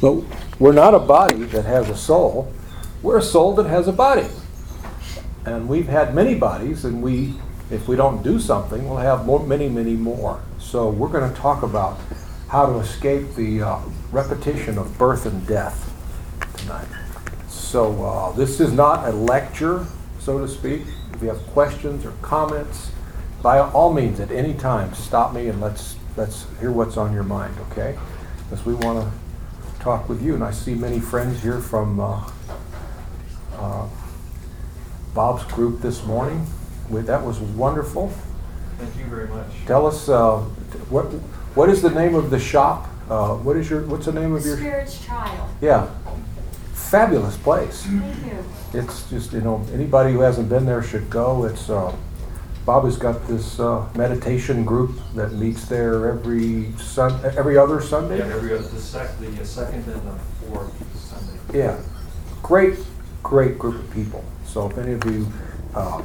But we're not a body that has a soul. We're a soul that has a body. And we've had many bodies, and we, if we don't do something, we'll have more, many, many more. So we're going to talk about how to escape the uh, repetition of birth and death tonight. So uh, this is not a lecture, so to speak. If you have questions or comments, by all means, at any time, stop me and let's let's hear what's on your mind. Okay? Because we want to talk with you. And I see many friends here from uh, uh, Bob's group this morning. With that was wonderful. Thank you very much. Tell us uh, what what is the name of the shop? Uh, what is your what's the name of your? Spirit's Trial. Yeah, fabulous place. Thank you. It's just you know anybody who hasn't been there should go. It's uh, Bob has got this uh, meditation group that meets there every sun every other Sunday. Yeah, every other, the sec, the second and the fourth Sunday. Yeah, great, great group of people. So if any of you uh,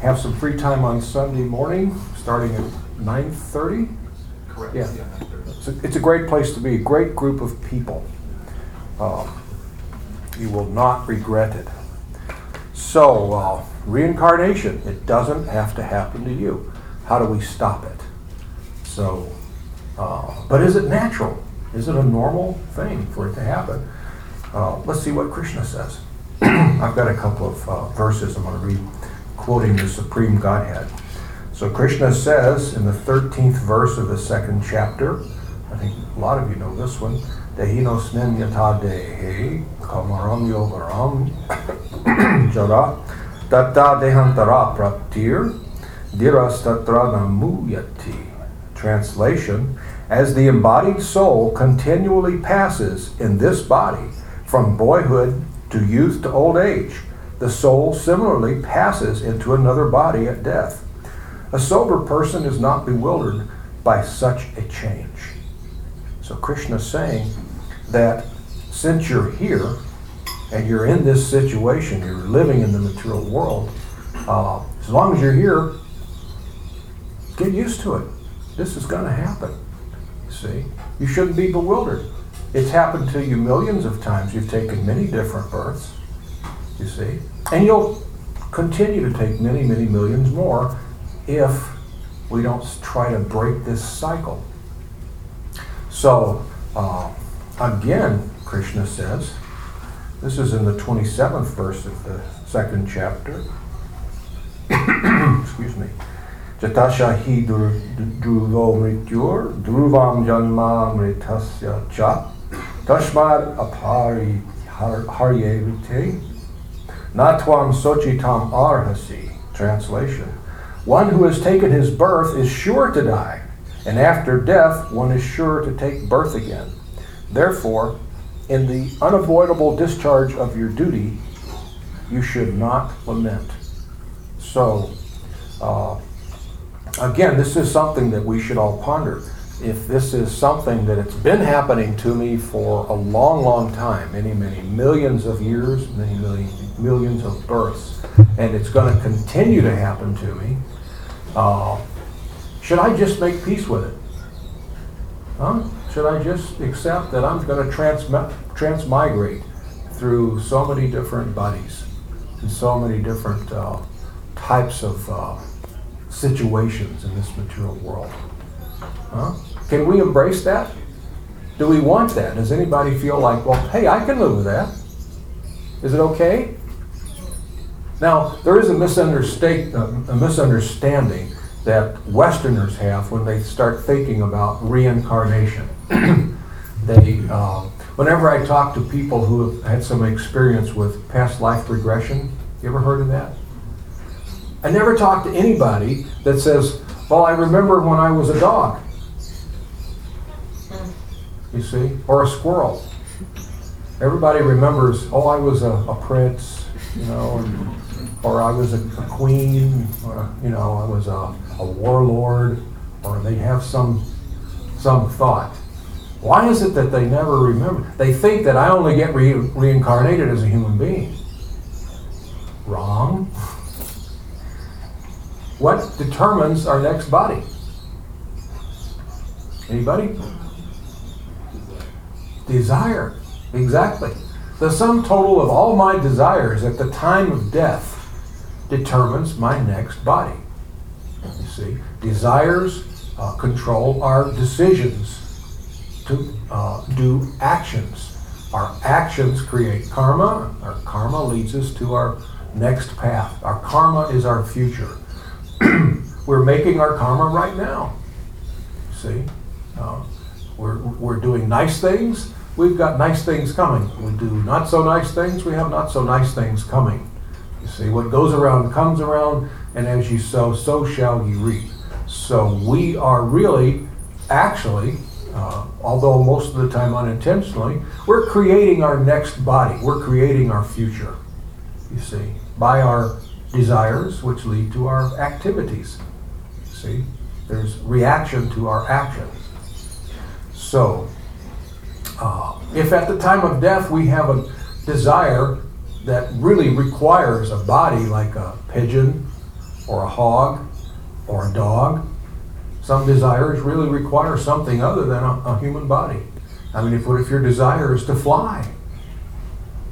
have some free time on Sunday morning, starting at 9:30, Correct. Yeah. it's a, it's a great place to be. Great group of people. Um, you will not regret it. So uh, reincarnation, it doesn't have to happen to you. How do we stop it? So, uh, but is it natural? Is it a normal thing for it to happen? Uh, let's see what Krishna says. I've got a couple of uh, verses I'm going to read, quoting the Supreme Godhead. So Krishna says in the 13th verse of the second chapter, I think a lot of you know this one, Dehinos yata dehe kamaram yogaram jara tata dehantara praptir diras tatra namuyati. Translation, as the embodied soul continually passes in this body from boyhood to youth to old age, the soul similarly passes into another body at death. A sober person is not bewildered by such a change. So Krishna is saying that since you're here and you're in this situation, you're living in the material world, uh, as long as you're here, get used to it. This is going to happen. See, you shouldn't be bewildered. It's happened to you millions of times. You've taken many different births. You see, and you'll continue to take many, many millions more if we don't try to break this cycle. So, uh, again, Krishna says, this is in the 27th verse of the second chapter. Excuse me. Jatasha hi dhruvo mrityur dhruvam janma mritasya cha tashmad apari harye rite natwam sochitam arhasi. Translation. One who has taken his birth is sure to die, and after death, one is sure to take birth again. Therefore, in the unavoidable discharge of your duty, you should not lament. So, uh, again, this is something that we should all ponder. If this is something that it's been happening to me for a long, long time, many, many millions of years, many many million, millions of births, and it's going to continue to happen to me, uh, should I just make peace with it? Huh? Should I just accept that I'm going to transmi- transmigrate through so many different bodies and so many different uh, types of uh, situations in this material world? Huh? Can we embrace that? Do we want that? Does anybody feel like, well, hey, I can live with that? Is it okay? Now, there is a, misundersta- uh, a misunderstanding that Westerners have when they start thinking about reincarnation. They, uh, whenever I talk to people who have had some experience with past life regression, you ever heard of that? I never talk to anybody that says, "Well, I remember when I was a dog." You see, or a squirrel. Everybody remembers, "Oh, I was a, a prince," you know, and, or I was a, a queen, or you know, I was a, a warlord, or they have some some thought. Why is it that they never remember? They think that I only get re- reincarnated as a human being. Wrong. What determines our next body? Anybody? Desire, exactly. The sum total of all my desires at the time of death determines my next body. You see, desires uh, control our decisions to uh, do actions. Our actions create karma. Our karma leads us to our next path. Our karma is our future. we're making our karma right now. See, uh, we're, we're doing nice things. We've got nice things coming. We do not so nice things. We have not so nice things coming. You see, what goes around comes around, and as you sow, so shall you reap. So we are really, actually, uh, although most of the time unintentionally, we're creating our next body. We're creating our future. You see, by our desires, which lead to our activities. See, there's reaction to our actions. So, uh, if at the time of death we have a desire that really requires a body like a pigeon or a hog or a dog, some desires really require something other than a, a human body. I mean, if, if your desire is to fly?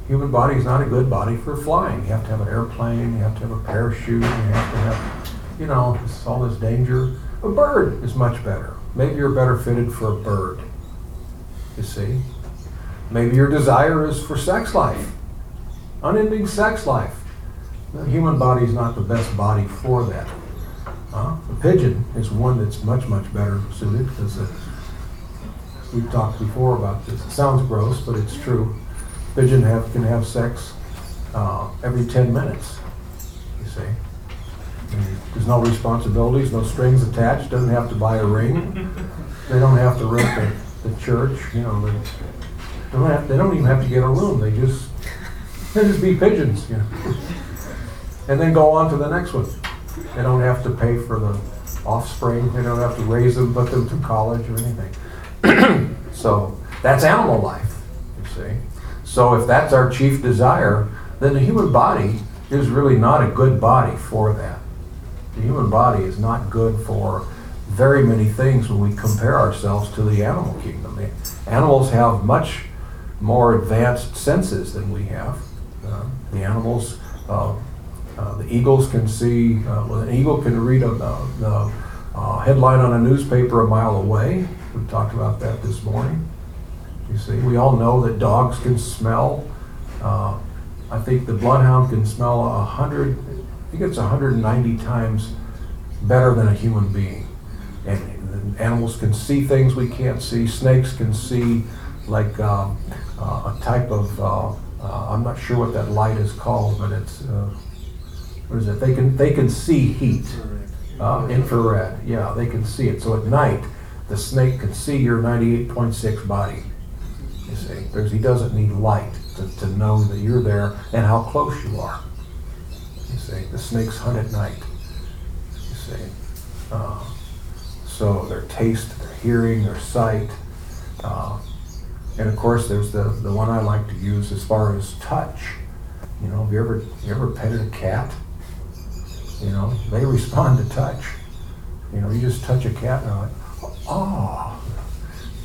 Human body is not a good body for flying. You have to have an airplane, you have to have a parachute, you have to have, you know, all this danger. A bird is much better. Maybe you're better fitted for a bird. You see? Maybe your desire is for sex life, unending sex life. The human body is not the best body for that. Uh, pigeon is one that's much, much better suited because we've talked before about this. It sounds gross, but it's true. Pigeon have, can have sex uh, every 10 minutes, you see. And There's no responsibilities, no strings attached, doesn't have to buy a ring. They don't have to rent the, the church, you know, they don't have, they don't even have to get a room, they just, they just be pigeons, you know. And then go on to the next one. They don't have to pay for the offspring, they don't have to raise them, put them through college or anything. So, that's animal life, you see. So if that's our chief desire, then the human body is really not a good body for that. The human body is not good for very many things when we compare ourselves to the animal kingdom. The animals have much more advanced senses than we have. Uh, the animals, uh, uh, the eagles can see, uh, well, an eagle can read a, uh, headline on a newspaper a mile away. We talked about that this morning. You see, we all know that dogs can smell. Uh, I think the bloodhound can smell a hundred, I think it's 190 times better than a human being. And, animals can see things we can't see. Snakes can see like um, uh, a type of, uh, uh, I'm not sure what that light is called, but it's, uh, what is it? They can, they can see heat. Uh, infrared, yeah, they can see it. So at night, the snake can see your 98.6 body. You see, because he doesn't need light to, to know that you're there and how close you are. You see, the snakes hunt at night. You see, uh, so their taste, their hearing, their sight, uh, and of course, there's the the one I like to use as far as touch. You know, have you ever you ever petted a cat? You know, they respond to touch. You know, you just touch a cat and they're like, oh.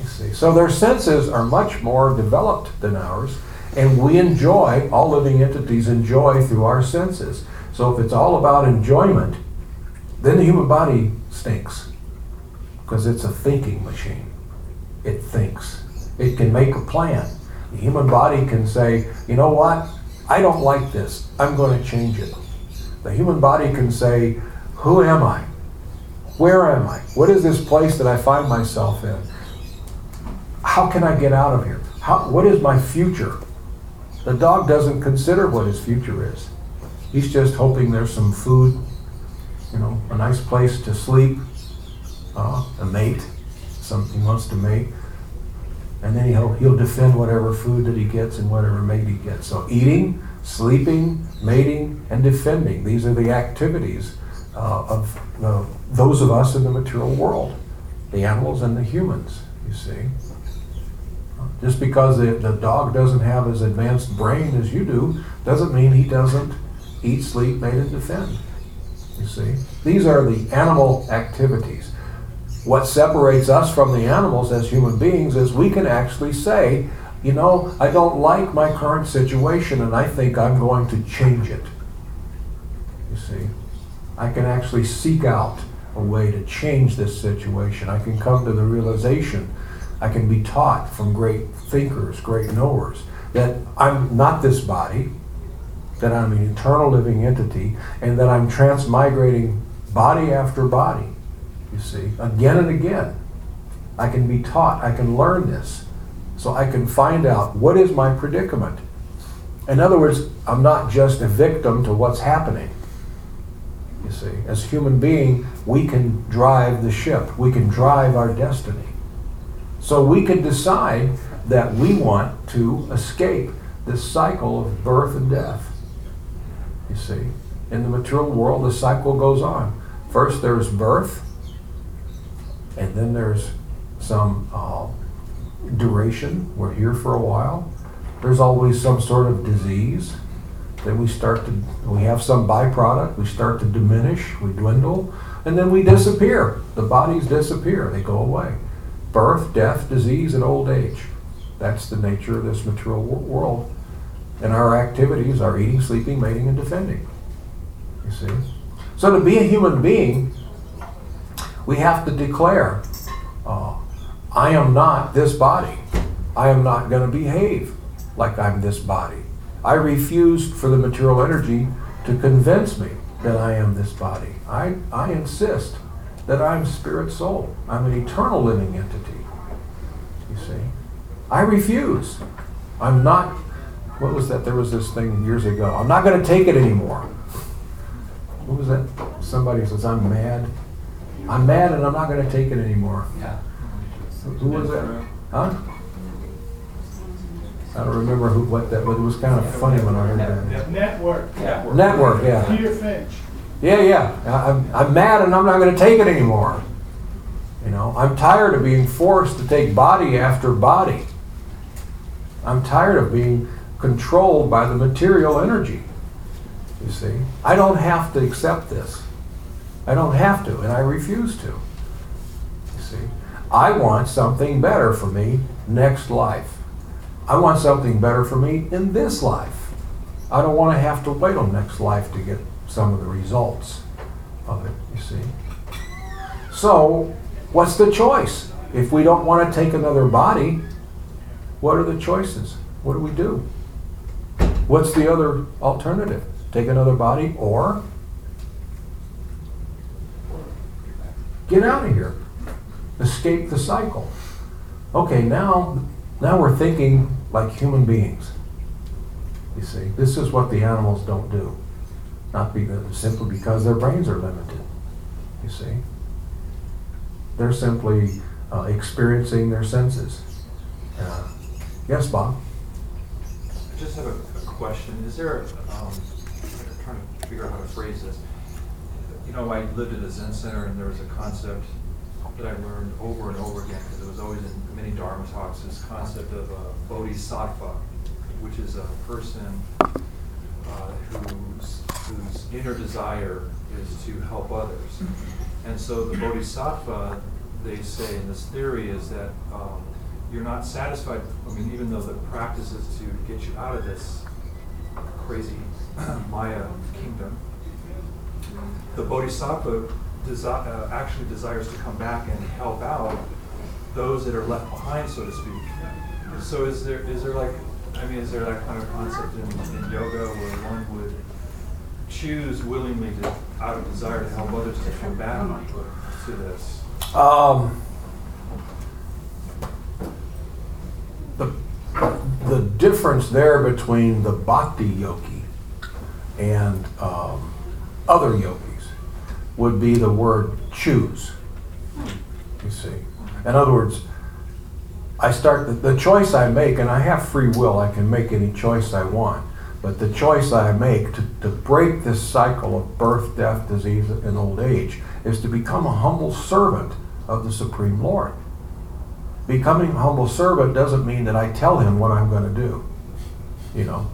You see, so their senses are much more developed than ours, and we enjoy, all living entities enjoy through our senses. So if it's all about enjoyment, then the human body stinks because it's a thinking machine. It thinks. It can make a plan. The human body can say, you know what? I don't like this. I'm going to change it. The human body can say, who am I? Where am I? What is this place that I find myself in? How can I get out of here? How, what is my future? The dog doesn't consider what his future is. He's just hoping there's some food, you know, a nice place to sleep, uh, a mate, something he wants to mate, and then he'll he'll defend whatever food that he gets and whatever mate he gets. So eating, sleeping, mating, and defending. These are the activities uh, of uh, those of us in the material world, the animals and the humans. You see. Just because the, the dog doesn't have as advanced brain as you do, doesn't mean he doesn't eat, sleep, mate, and defend. You see? These are the animal activities. What separates us from the animals as human beings is we can actually say, you know, I don't like my current situation and I think I'm going to change it. You see, I can actually seek out a way to change this situation. I can come to the realization, I can be taught from great thinkers, great knowers, that I'm not this body, that I'm an eternal living entity, and that I'm transmigrating body after body, you see, again and again. I can be taught, I can learn this, so I can find out what is my predicament. In other words, I'm not just a victim to what's happening. You see, as human being, we can drive the ship, we can drive our destiny. So we can decide that we want to escape this cycle of birth and death. You see, in the material world, the cycle goes on. First, there's birth, and then there's some uh, duration. We're here for a while. There's always some sort of disease. Then we start to, we have some byproduct. We start to diminish, we dwindle, and then we disappear. The bodies disappear, they go away. Birth, death, disease, and old age. That's the nature of this material world. And our activities are eating, sleeping, mating, and defending. You see? So to be a human being, we have to declare, uh, I am not this body. I am not going to behave like I'm this body. I refuse for the material energy to convince me that I am this body. I, I insist that I'm spirit soul. I'm an eternal living entity. You see? I refuse. I'm not, what was that? There was this thing years ago. I'm not going to take it anymore. What was that? Somebody says, I'm mad. I'm mad and I'm not going to take it anymore. Yeah. Who was that? Huh? I don't remember who, what that, but it was kind of funny when I heard that. Network, Network. Network, yeah. Peter Finch. Yeah, yeah. I- I'm, I'm mad and I'm not going to take it anymore. You know, I'm tired of being forced to take body after body. I'm tired of being controlled by the material energy. You see, I don't have to accept this. I don't have to, and I refuse to. I want something better for me next life. I want something better for me in this life. I don't want to have to wait on next life to get some of the results of it, you see. So, what's the choice? If we don't want to take another body, what are the choices? What do we do? What's the other alternative? Take another body or get out of here. Escape the cycle. Okay, now now we're thinking like human beings. You see, this is what the animals don't do. Not because, simply because their brains are limited. You see, they're simply uh, experiencing their senses. Uh, yes, Bob. I just have a, a question. Is there, um, I'm trying to figure out how to phrase this. You know, I lived at a Zen center and there was a concept that I learned over and over again, because it was always in many Dharma talks, this concept of a bodhisattva, which is a person uh, whose, whose inner desire is to help others. And so the bodhisattva, they say in this theory, is that um, you're not satisfied. I mean, even though the practice is to get you out of this crazy Maya kingdom, the bodhisattva desi- uh, actually desires to come back and help out those that are left behind, so to speak. So is there is there like I mean is there that kind of concept in, in yoga where one would choose willingly to out of desire to help others to come back to this? Um, the, the difference there between the bhakti yogi and um, other yogis would be the word choose. You see, in other words, I start the, the choice I make, and I have free will. I can make any choice I want. But the choice I make to, to break this cycle of birth, death, disease, and old age is to become a humble servant of the Supreme Lord. Becoming a humble servant doesn't mean that I tell him what I'm going to do. You know,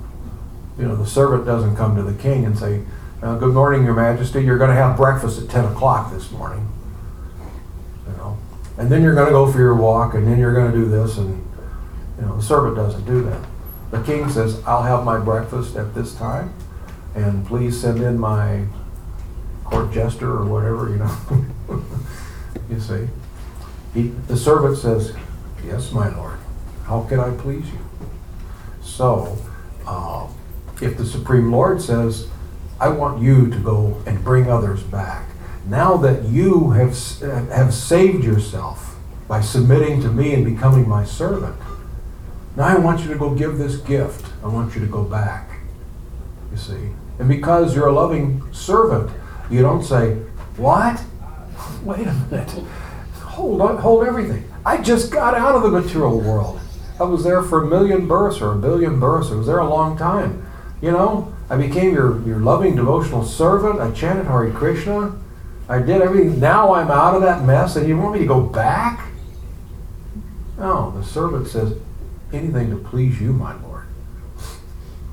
you know, the servant doesn't come to the king and say, uh, "Good morning, Your Majesty. You're going to have breakfast at ten o'clock this morning." You know, and then you're going to go for your walk, and then you're going to do this, and You know, the servant doesn't do that. The king says, I'll have my breakfast at this time, and please send in my court jester or whatever, you know. you see. He, the servant says, Yes, my lord. How can I please you? So, uh, if the Supreme Lord says, I want you to go and bring others back, now that you have, have saved yourself by submitting to me and becoming my servant, now I want you to go give this gift. I want you to go back. You see? And because you're a loving servant, you don't say, What? Wait a minute. Hold on, hold everything. I just got out of the material world. I was there for a million births or a billion births. I was there a long time. You know, I became your, your loving devotional servant. I chanted Hare Krishna. I did everything. Now I'm out of that mess, and you want me to go back? No, the servant says, anything to please you, my Lord.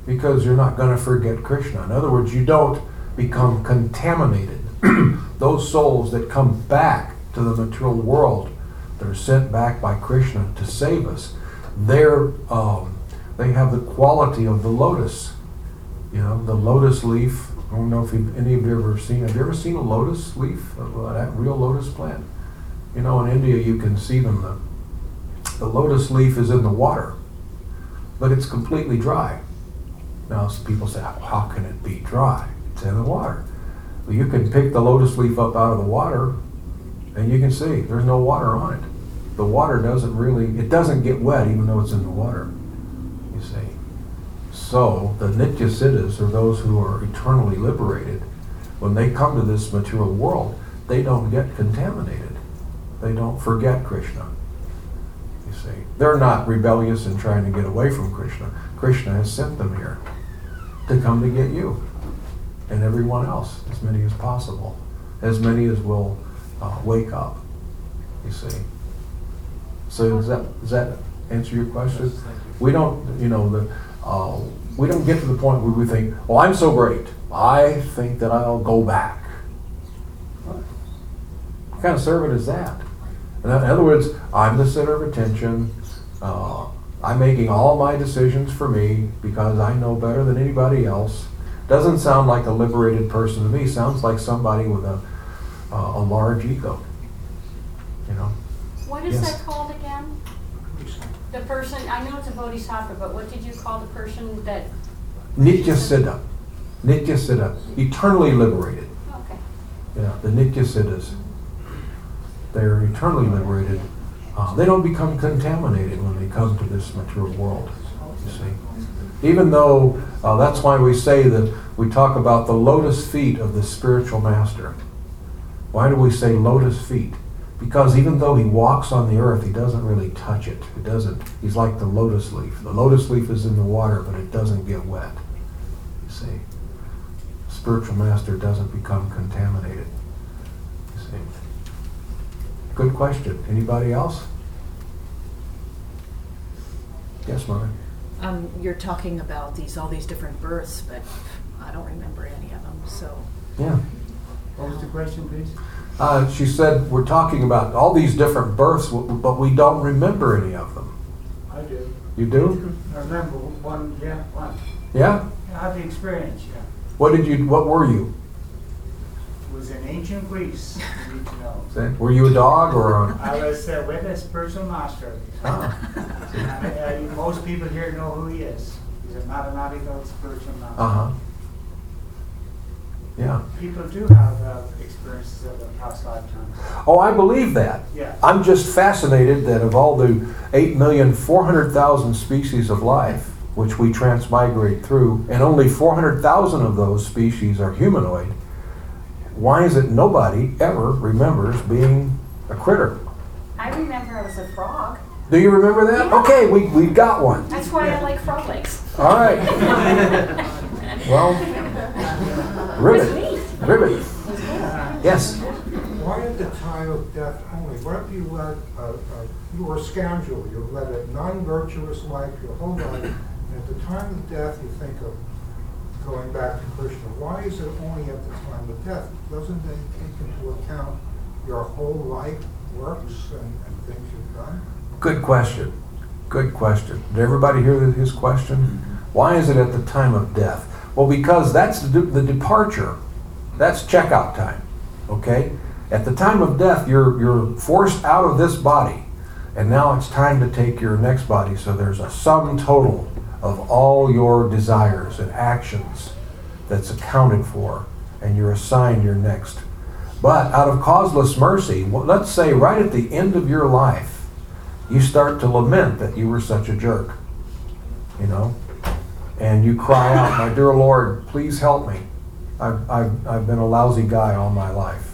Because you're not going to forget Krishna. In other words, you don't become contaminated. Those souls that come back to the material world, that are sent back by Krishna to save us, they're, um, they have the quality of the lotus. You know, the lotus leaf. I don't know if you've, any of you ever seen. Have you ever seen a lotus leaf? Uh, that real lotus plant. You know, in India you can see them. The, the lotus leaf is in the water, but it's completely dry. Now some people say, "How- how can it be dry? It's in the water. Well, you can pick the lotus leaf up out of the water, and you can see there's no water on it. The water doesn't really, it doesn't get wet even though it's in the water. So the Nitya Siddhas are those who are eternally liberated. When they come to this material world, they don't get contaminated. They don't forget Krishna. You see, they're not rebellious and trying to get away from Krishna. Krishna has sent them here to come to get you and everyone else, as many as possible, as many as will uh, wake up. You see. So does that does that answer your question? Yes, you. We don't, you know, the uh, we don't get to the point where we think, "Oh, I'm so great. I think that I'll go back." What kind of servant is that? In other words, I'm the center of attention. Uh, I'm making all my decisions for me because I know better than anybody else. Doesn't sound like a liberated person to me. Sounds like somebody with a uh, a large ego. You know. What is Yes. that called again? The person, I know it's a bodhisattva, but what did you call the person that, Nitya Siddha. Nitya Siddha. Eternally liberated. okay. Yeah, the Nitya Siddhas. They're eternally liberated. Uh, they don't become contaminated when they come to this material world. You see, even though uh, that's why we say that we talk about the lotus feet of the spiritual master. Why do we say lotus feet? Because even though he walks on the earth, he doesn't really touch it. It doesn't. He's like the lotus leaf. The lotus leaf is in the water, but it doesn't get wet. You see, spiritual master doesn't become contaminated. You see. Good question. Anybody else? Yes, mother. Um, you're talking about these, all these different births, but I don't remember any of them, so. Yeah. What was the question, please? Uh, she said we're talking about all these different births, but we don't remember any of them. I do. You do? I remember one, yeah, one. Yeah. I have the experience, yeah. What did you? What were you? It was in ancient Greece, you need to know. Were you a dog or a? I was uh, with a spiritual master. Ah. And, uh, most people here know who he is. He's a mathematical spiritual master. Uh huh. Yeah. People do have uh, experiences of the past lifetimes. Oh, I believe that. Yeah. I'm just fascinated that of all the 8,400,000 species of life which we transmigrate through, and only 400,000 of those species are humanoid, why is it nobody ever remembers being a critter? I remember I was a frog. Do you remember that? Yeah. Okay, we, we got one. That's why I like frog legs. All right. Well, It was ribbit, neat. ribbit. Yes. Why at the time of death only? What if you led, a- a- you were a scoundrel, you led a non-virtuous life your whole life, and at the time of death you think of going back to Krishna? Why is it only at the time of death? Doesn't that take into account your whole life works and, and things you've done? Good question. Good question. Did everybody hear th- his question? Mm-hmm. Why is it at the time of death? Well, because that's the, the departure. That's checkout time. Okay? At the time of death, you're, you're forced out of this body. And now it's time to take your next body. So there's a sum total of all your desires and actions that's accounted for. And you're assigned your next. But out of causeless mercy, let's say right at the end of your life, you start to lament that you were such a jerk. You know? And you cry out, My dear Lord, please help me. I've, I've, I've been a lousy guy all my life.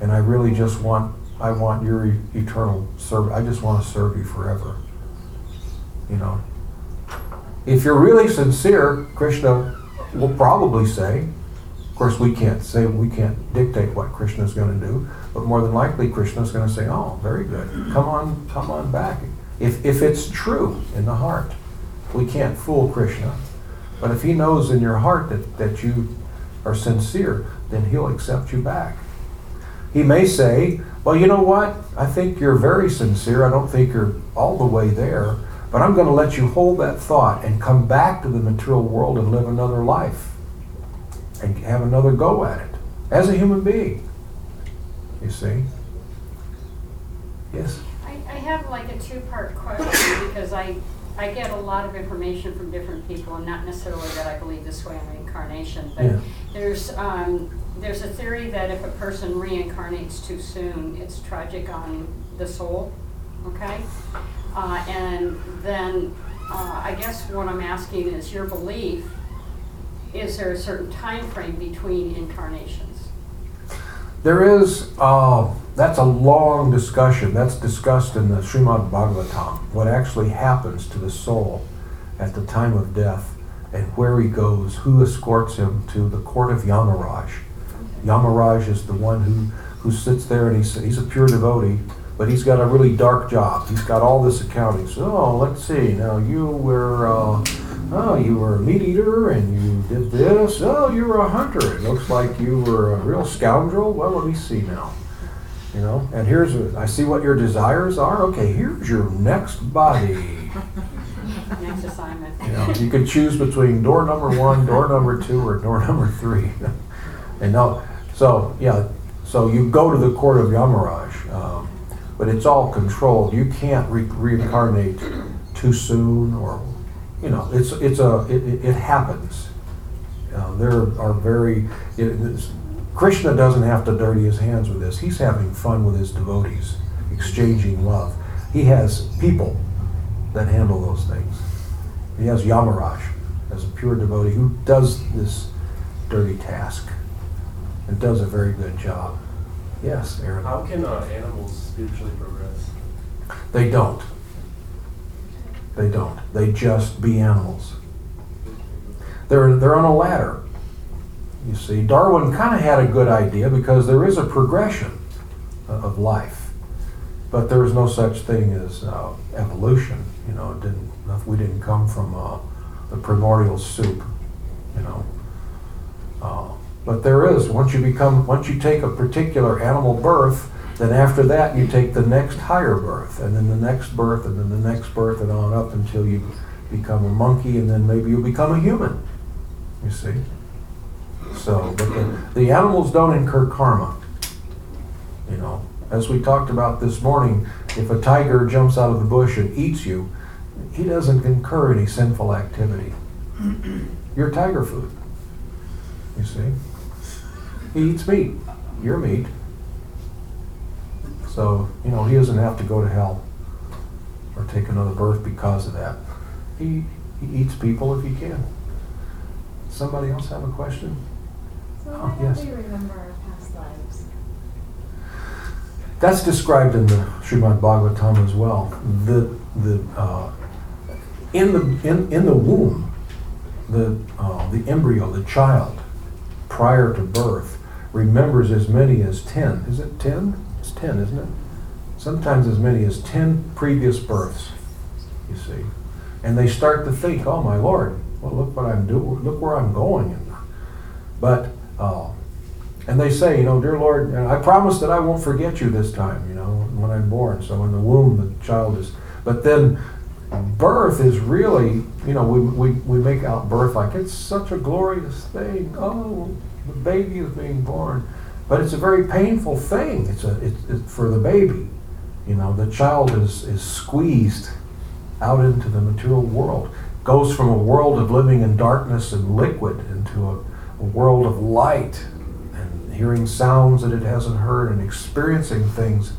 And I really just want, I want your e- eternal service. I just want to serve you forever. You know? If you're really sincere, Krishna will probably say, of course, we can't say, we can't dictate what Krishna's going to do, but more than likely, Krishna's going to say, "Oh, very good. Come on, come on back." If if it's true in the heart, we can't fool Krishna. But if he knows in your heart that that you are sincere, then he'll accept you back. He may say, "Well, you know what? I think you're very sincere. I don't think you're all the way there." But I'm going to let you hold that thought and come back to the material world and live another life and have another go at it as a human being. You see? Yes? I, I have like a two-part question because I, I get a lot of information from different people and not necessarily that I believe this way in reincarnation. But Yeah. There's, um, there's a theory that if a person reincarnates too soon, it's tragic on the soul, okay? Uh, and then, uh, I guess what I'm asking is your belief, is there a certain time frame between incarnations? There is, uh, that's a long discussion. That's discussed in the Srimad Bhagavatam. What actually happens to the soul at the time of death and where he goes, who escorts him to the court of Yamaraj. Yamaraj is the one who, who sits there and he's, he's a pure devotee, but he's got a really dark job. He's got all this accounting. So, oh, let's see. Now you were, uh, oh, you were a meat eater and you did this. Oh, you were a hunter. It looks like you were a real scoundrel. Well, let me see now. You know, and here's, I see what your desires are. Okay, here's your next body. You know, you could choose between door number one, door number two, or door number three. And now, so, yeah, so you go to the court of Yamaraj, um, but it's all controlled. You can't re- reincarnate too soon or, you know, it's, it's a, it, it- happens. Uh, there are very, it, Krishna doesn't have to dirty his hands with this. He's having fun with his devotees, exchanging love. He has people that handle those things. He has Yamaraj as a pure devotee who does this dirty task and does a very good job. Yes, Aaron. How can uh, animals spiritually progress? They don't. They don't. They just be animals. They're, they're on a ladder. You see, Darwin kind of had a good idea because there is a progression of life, but there is no such thing as uh, evolution. You know, didn't. We didn't come from uh, the primordial soup. You know, uh, but there is once you become once you take a particular animal birth, then after that you take the next higher birth, and then the next birth, and then the next birth, and on up until you become a monkey, and then maybe you become a human. You see. So, but the, the animals don't incur karma. You know, as we talked about this morning, if a tiger jumps out of the bush and eats you, he doesn't incur any sinful activity. You're tiger food. You see? He eats meat. You're meat. So, you know, he doesn't have to go to hell or take another birth because of that. He, he eats people if he can. Somebody else have a question? So Oh, yes. remember our past lives? That's described in the Srimad Bhagavatam as well. The the uh, in the in, in the womb, the uh, the embryo, the child, prior to birth, remembers as many as ten. Is it ten? It's ten, isn't it? Sometimes as many as ten previous births. You see, and they start to think, "Oh my Lord, well look what I'm doing. Look where I'm going." But uh, and they say, you know, dear Lord, I promise that I won't forget you this time, you know, when I'm born. So in the womb, the child is. But then birth is really, you know, we, we, we make out birth like it's such a glorious thing. Oh, the baby is being born. But it's a very painful thing. It's a, it's, for the baby. You know, the child is, is squeezed out into the material world, goes from a world of living in darkness and liquid into a, a world of light hearing sounds that it hasn't heard and experiencing things.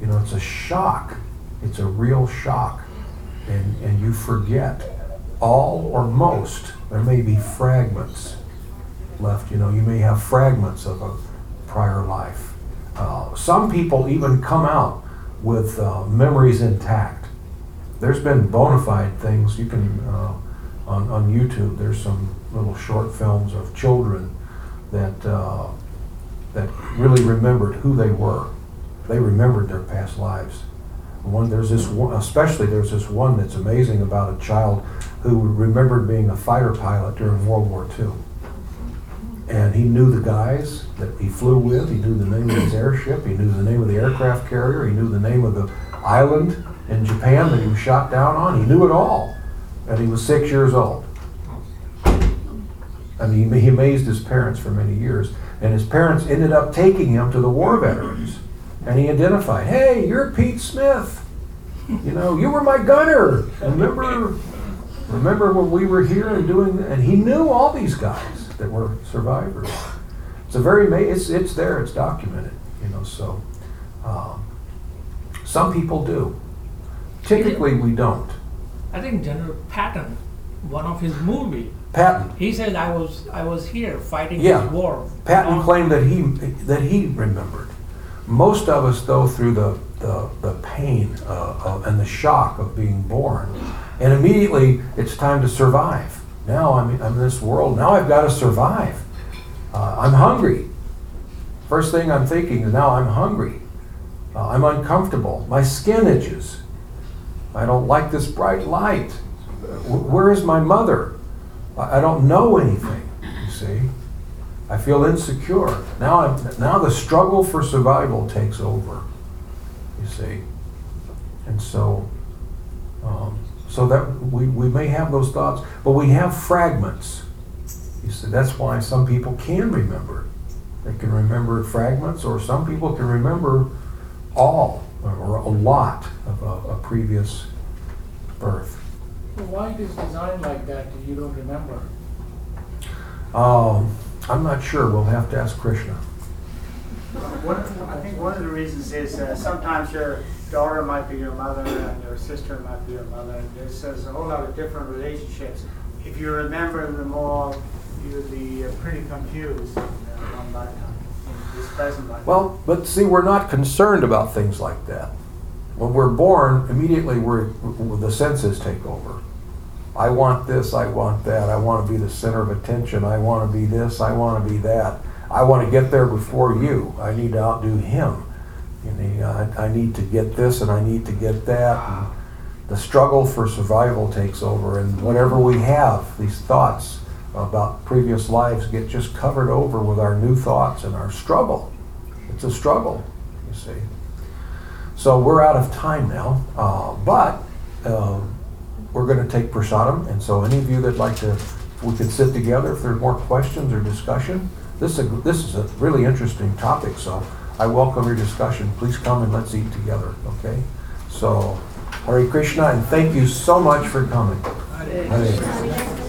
You know, it's a shock. It's a real shock. And, and you forget all or most. There may be fragments left. You know, you may have fragments of a prior life. Uh, some people even come out with uh, memories intact. There's been bona fide things you can uh, on on YouTube. There's some little short films of children that uh, that really remembered who they were. They remembered their past lives. One there's this one, especially there's this one that's amazing about a child who remembered being a fighter pilot during World War II. And he knew the guys that he flew with. He knew the name of his airship. He knew the name of the aircraft carrier. He knew the name of the island in Japan that he was shot down on. He knew it all. And he was six years old. And mean, he amazed his parents for many years. And his parents ended up taking him to the war veterans. And he identified, hey, you're Pete Smith. You know, you were my gunner. Remember, remember when we were here and doing, and he knew all these guys that were survivors. It's a very, it's, it's there, it's documented, you know, so. um, Some people do. Typically, we don't. I think General Patton, one of his movie, Patton, he said I was I was here fighting Yeah. this war. Patton claimed that he, that he remembered. Most of us, though, through the, the, the pain uh, of, and the shock of being born, and immediately it's time to survive. Now I'm, I'm in this world, now I've got to survive. Uh, I'm hungry. First thing I'm thinking is now I'm hungry. Uh, I'm uncomfortable. My skin itches. I don't like this bright light. Wh- Where is my mother? I don't know anything, you see. I feel insecure. Now, I'm, now the struggle for survival takes over, you see. And so, um, so that we, we may have those thoughts, but we have fragments. You see, that's why some people can remember. They can remember fragments, or some people can remember all or, or a lot of a, a previous birth. Why it is designed like that? You don't remember. Um, I'm not sure. We'll have to ask Krishna. One, I think one of the reasons is uh, sometimes your daughter might be your mother and your sister might be your mother. And There's, there's a whole lot of different relationships. If you remember them all, you'd be uh, pretty confused in uh, one lifetime, in this present lifetime. Well, but see, we're not concerned about things like that. When we're born, immediately we're, the senses take over. I want this, I want that, I want to be the center of attention, I want to be this, I want to be that. I want to get there before you. I need to outdo him. You know, I, I need to get this and I need to get that. And the struggle for survival takes over, and whatever we have, these thoughts about previous lives get just covered over with our new thoughts and our struggle. It's a struggle, you see. So we're out of time now, uh, but uh, we're going to take prasadam, and so any of you that'd like to, we can sit together if there's more questions or discussion. This is a, this is a really interesting topic, so I welcome your discussion. Please come and let's eat together, okay? So, Hare Krishna, and thank you so much for coming. Hare.